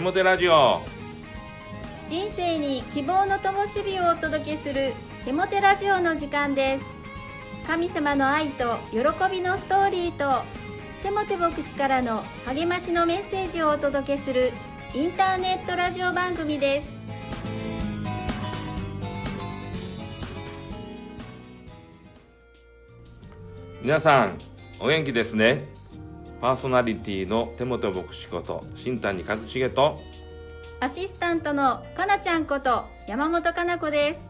手もてラジオ。人生に希望の灯火をお届けする手もてラジオの時間です。神様の愛と喜びのストーリーと手もて牧師からの励ましのメッセージをお届けするインターネットラジオ番組です。皆さんお元気ですね？パーソナリティの手元牧師こと新谷和重とアシスタントのかなちゃんこと山本かな子です。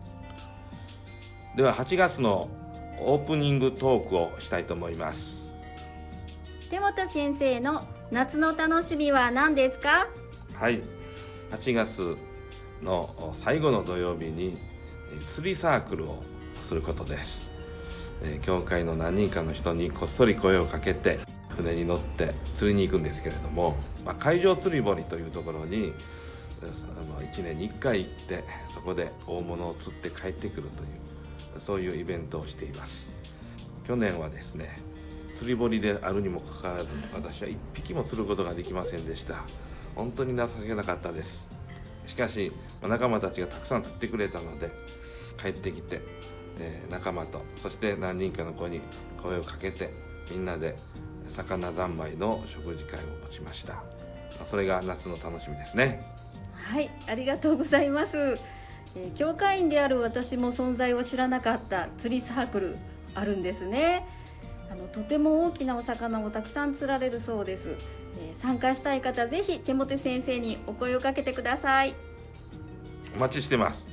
では8月のオープニングトークをしたいと思います。手元先生の夏の楽しみは何ですか？はい。8月の最後の土曜日にえー釣りサークルをすることです、えー教会の何人かの人にこっそり声をかけて船に乗って釣りに行くんですけれども、まあ、海上釣り堀というところにあの1年に1回行ってそこで大物を釣って帰ってくるというそういうイベントをしています。去年はですね釣り堀であるにもかかわらず私は1匹も釣ることができませんでした。本当に情けなかったです。しかし仲間たちがたくさん釣ってくれたので帰ってきて、え仲間とそして何人かの子に声をかけてみんなで魚三昧の食事会を持ちました。まあそれが夏の楽しみですね。はいありがとうございます、えー教会員である私も存在を知らなかった釣りサークルあるんですね。あのとても大きなお魚をたくさん釣られるそうです、えー参加したい方ぜひ手元先生にお声をかけてください。お待ちしてます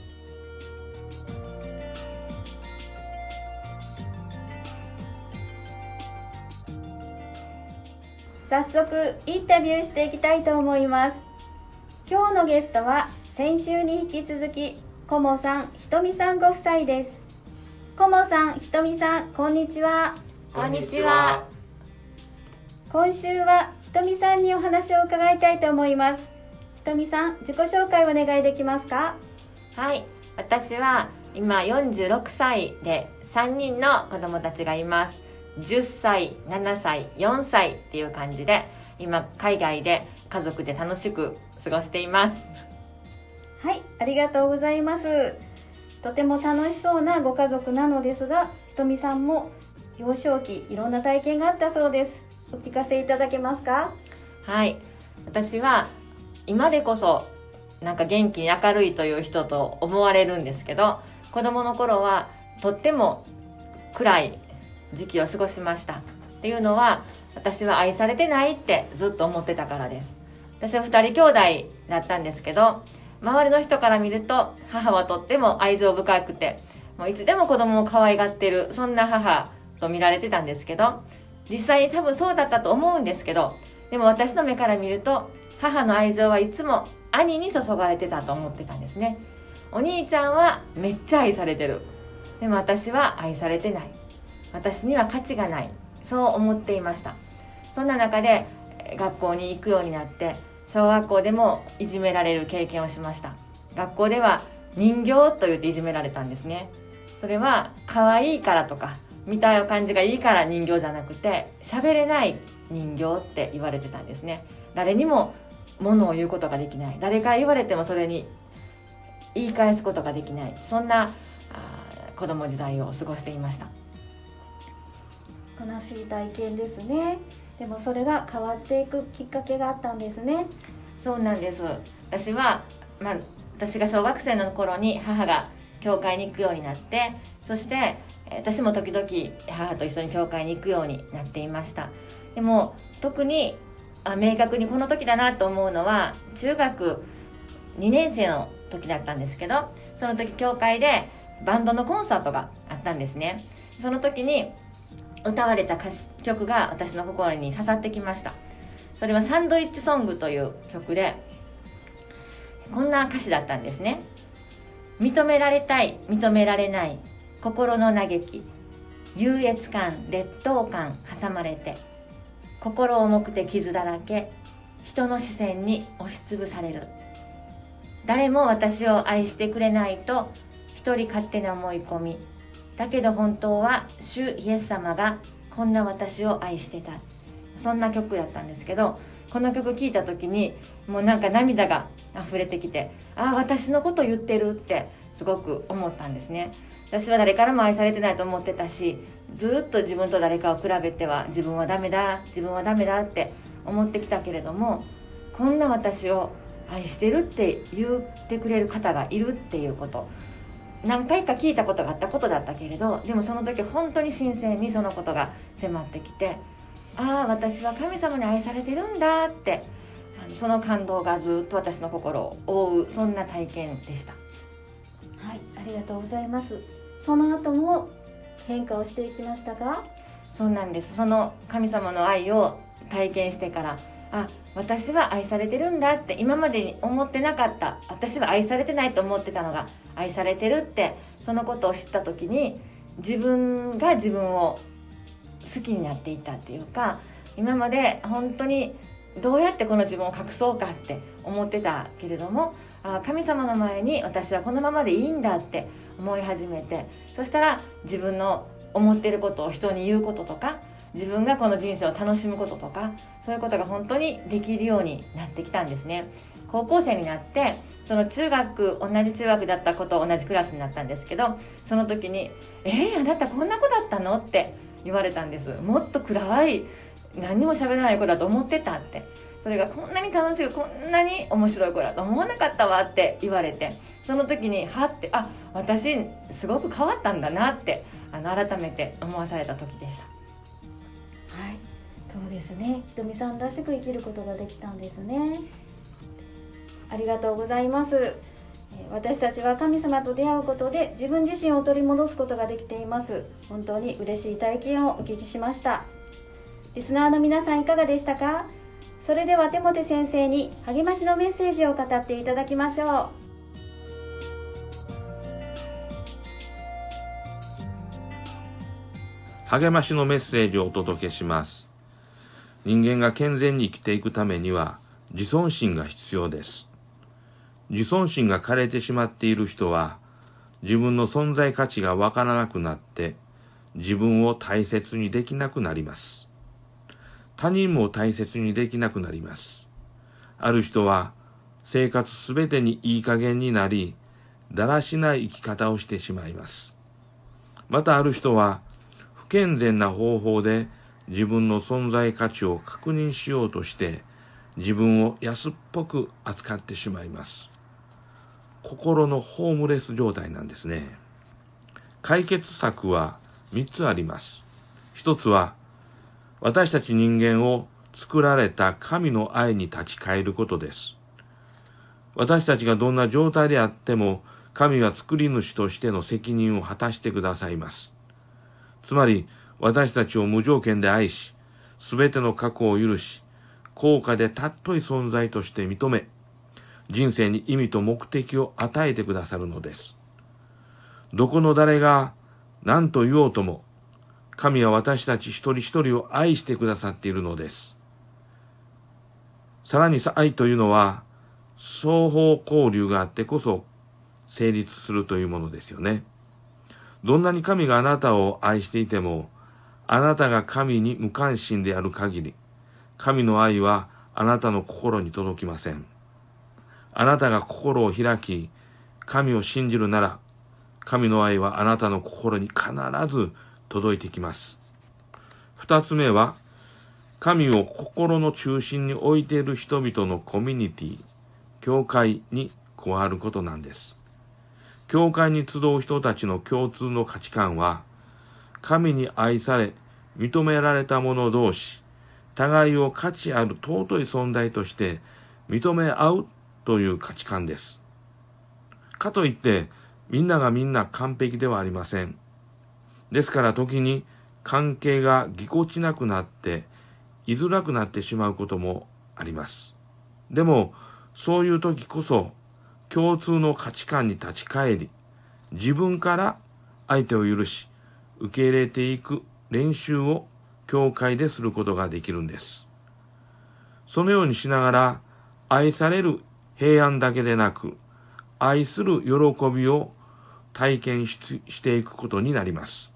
早速インタビューしていきたいと思います。今日のゲストは先週に引き続きコモさんひとみさんご夫妻です。コモさんひとみさんこんにちは。こんにちは。今週はひとみさんにお話を伺いたいと思います。ひとみさん自己紹介お願いできますか？はい。私は今46歳で3人の子供たちがいます10歳7歳4歳っていう感じで今海外で家族で楽しく過ごしています。はいありがとうございます。とても楽しそうなご家族なのですがひとみさんも幼少期いろんな体験があったそうです。お聞かせいただけますか？はい私は今でこそなんか元気に明るいという人と思われるんですけど子供の頃はとっても暗い時期を過ごしました。っていうのは私は愛されてないってずっと思ってたからです。私は2人兄弟だったんですけど周りの人から見ると母はとっても愛情深くてもういつでも子供を可愛がってるそんな母と見られてたんですけど実際に多分そうだったと思うんですけどでも私の目から見ると母の愛情はいつも兄に注がれてたと思ってたんですね。お兄ちゃんはめっちゃ愛されてる。でも私は愛されてない。私には価値がない。そう思っていました。そんな中で学校に行くようになって小学校でもいじめられる経験をしました。学校では人形と言っていじめられたんですね。それは可愛いからとか見た感じがいいから人形じゃなくて喋れない人形って言われてたんですね。誰にも物を言うことができない。誰から言われてもそれに言い返すことができない。そんなあー子供時代を過ごしていました。悲しい体験ですね。でもそれが変わっていくきっかけがあったんですね。そうなんです。私は、まあ、私が小学生の頃に母が教会に行くようになってそして私も時々母と一緒に教会に行くようになっていました。でも特にあ明確にこの時だなと思うのは中学2年生の時だったんですけどその時教会でバンドのコンサートがあったんですね。その時に歌われた歌詞曲が私の心に刺さってきました。それはサンドイッチソングという曲でこんな歌詞だったんですね。認められたい認められない心の嘆き優越感劣等感挟まれて心重くて傷だらけ人の視線に押しつぶされる。誰も私を愛してくれないと一人勝手な思い込みだけど本当は主イエス様がこんな私を愛してた。そんな曲だったんですけどこの曲聴いた時にもうなんか涙が溢れてきてああ私のこと言ってるってすごく思ったんですね。私は誰からも愛されてないと思ってたしずっと自分と誰かを比べては自分はダメだ自分はダメだって思ってきたけれどもこんな私を愛してるって言ってくれる方がいるっていうこと。何回か聞いたことがあったことだったけれどでもその時本当に新鮮にそのことが迫ってきてああ私は神様に愛されてるんだってその感動がずっと私の心を覆うそんな体験でした。はいありがとうございます。その後も変化をしていきましたか？そうなんです。その神様の愛を体験してからあ私は愛されてるんだって今までに思ってなかった私は愛されてないと思ってたのが愛されてるってそのことを知った時に自分が自分を好きになっていったっていうか今まで本当にどうやってこの自分を隠そうかって思ってたけれどもあ神様の前に私はこのままでいいんだって思い始めてそしたら自分の思ってることを人に言うこととか自分がこの人生を楽しむこととかそういうことが本当にできるようになってきたんですね。高校生になってその中学同じ中学だった子と同じクラスになったんですけどその時に「えー、あなたこんな子だったの?」って言われたんです。もっと暗い何にも喋らない子だと思ってたって。それがこんなに楽しくこんなに面白い子だと思わなかったわって言われてその時にはってあ私すごく変わったんだなってあの改めて思わされた時でした。はい。そうですね。ひとみさんらしく生きることができたんですね。ありがとうございます。私たちは神様と出会うことで自分自身を取り戻すことができています。本当に嬉しい体験をお聞きしました。リスナーの皆さんいかがでしたか？それでは手モ先生に励ましのメッセージを語っていただきましょう。励ましのメッセージをお届けします。人間が健全に生きていくためには自尊心が必要です。自尊心が枯れてしまっている人は自分の存在価値がわからなくなって自分を大切にできなくなります。他人も大切にできなくなります。ある人は生活すべてにいい加減になり、だらしない生き方をしてしまいます。またある人は不健全な方法で自分の存在価値を確認しようとして自分を安っぽく扱ってしまいます。心のホームレス状態なんですね。解決策は3つあります。1つは私たち人間を作られた神の愛に立ち返ることです。私たちがどんな状態であっても神は作り主としての責任を果たしてくださいます。つまり、私たちを無条件で愛し、すべての過去を許し、高価で尊い存在として認め、人生に意味と目的を与えてくださるのです。どこの誰が何と言おうとも、神は私たち一人一人を愛してくださっているのです。さらに愛というのは、双方交流があってこそ成立するというものですよね。どんなに神があなたを愛していても、あなたが神に無関心である限り、神の愛はあなたの心に届きません。あなたが心を開き、神を信じるなら、神の愛はあなたの心に必ず届いてきます。二つ目は、神を心の中心に置いている人々のコミュニティ、教会に加わることなんです。教会に集う人たちの共通の価値観は、神に愛され、認められた者同士、互いを価値ある尊い存在として認め合うという価値観です。かといって、みんながみんな完璧ではありません。ですから時に関係がぎこちなくなって、居づらくなってしまうこともあります。でも、そういう時こそ、共通の価値観に立ち返り、自分から相手を許し、受け入れていく練習を教会ですることができるんです。そのようにしながら、愛される平安だけでなく、愛する喜びを体験していくことになります。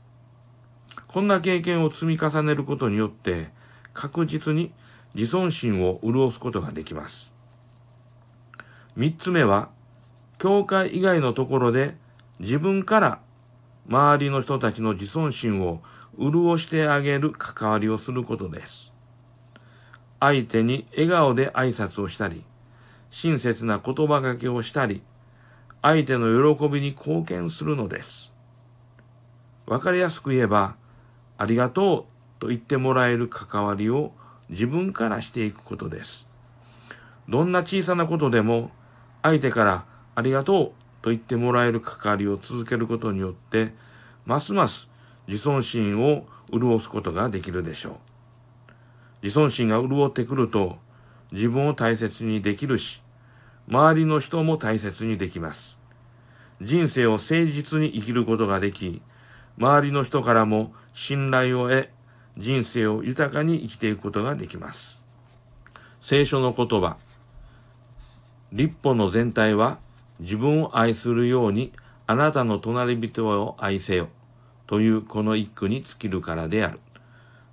こんな経験を積み重ねることによって、確実に自尊心を潤すことができます三つ目は教会以外のところで自分から周りの人たちの自尊心を潤してあげる関わりをすることです。相手に笑顔で挨拶をしたり、親切な言葉がけをしたり、相手の喜びに貢献するのです。わかりやすく言えば、ありがとうと言ってもらえる関わりを自分からしていくことです。どんな小さなことでも、相手からありがとうと言ってもらえる関わりを続けることによって、ますます自尊心を潤すことができるでしょう。自尊心が潤ってくると、自分を大切にできるし、周りの人も大切にできます。人生を誠実に生きることができ、周りの人からも信頼を得、人生を豊かに生きていくことができます。聖書の言葉。立法の全体は自分を愛するようにあなたの隣人を愛せよ。というこの一句に尽きるからである。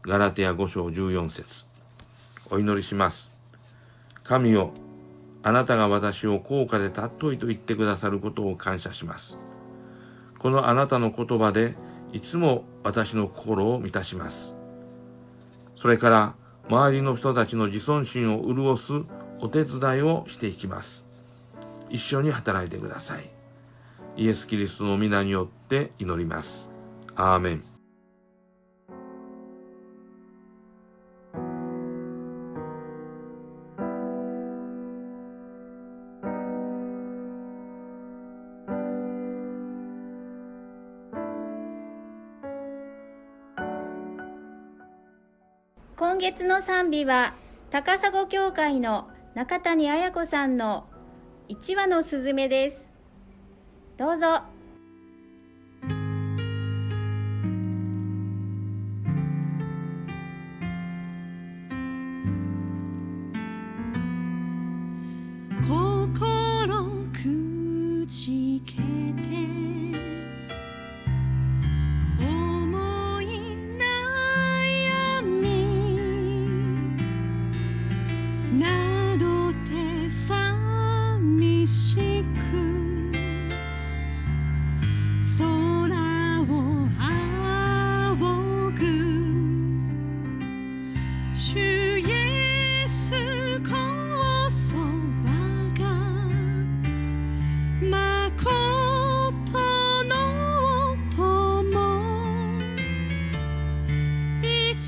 ガラテヤ5章14節お祈りします。神よ、あなたが私を高価で尊いと言ってくださることを感謝します。このあなたの言葉でいつも私の心を満たします。それから周りの人たちの自尊心を潤すお手伝いをしていきます。一緒に働いてください。イエス・キリストの皆によって祈ります。アーメン。月の賛美は高砂教会の中谷綾子さんの1羽のすずめです。どうぞ。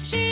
she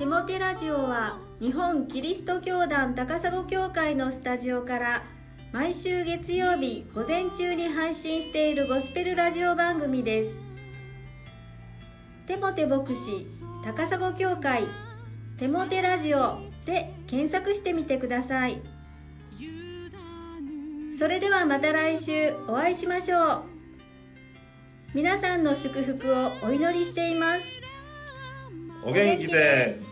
テモテラジオは日本キリスト教団高砂教会のスタジオから毎週月曜日午前中に配信しているゴスペルラジオ番組です。テモテ牧師高砂教会テモテラジオで検索してみてください。それではまた来週お会いしましょう。皆さんの祝福をお祈りしています。お元気で。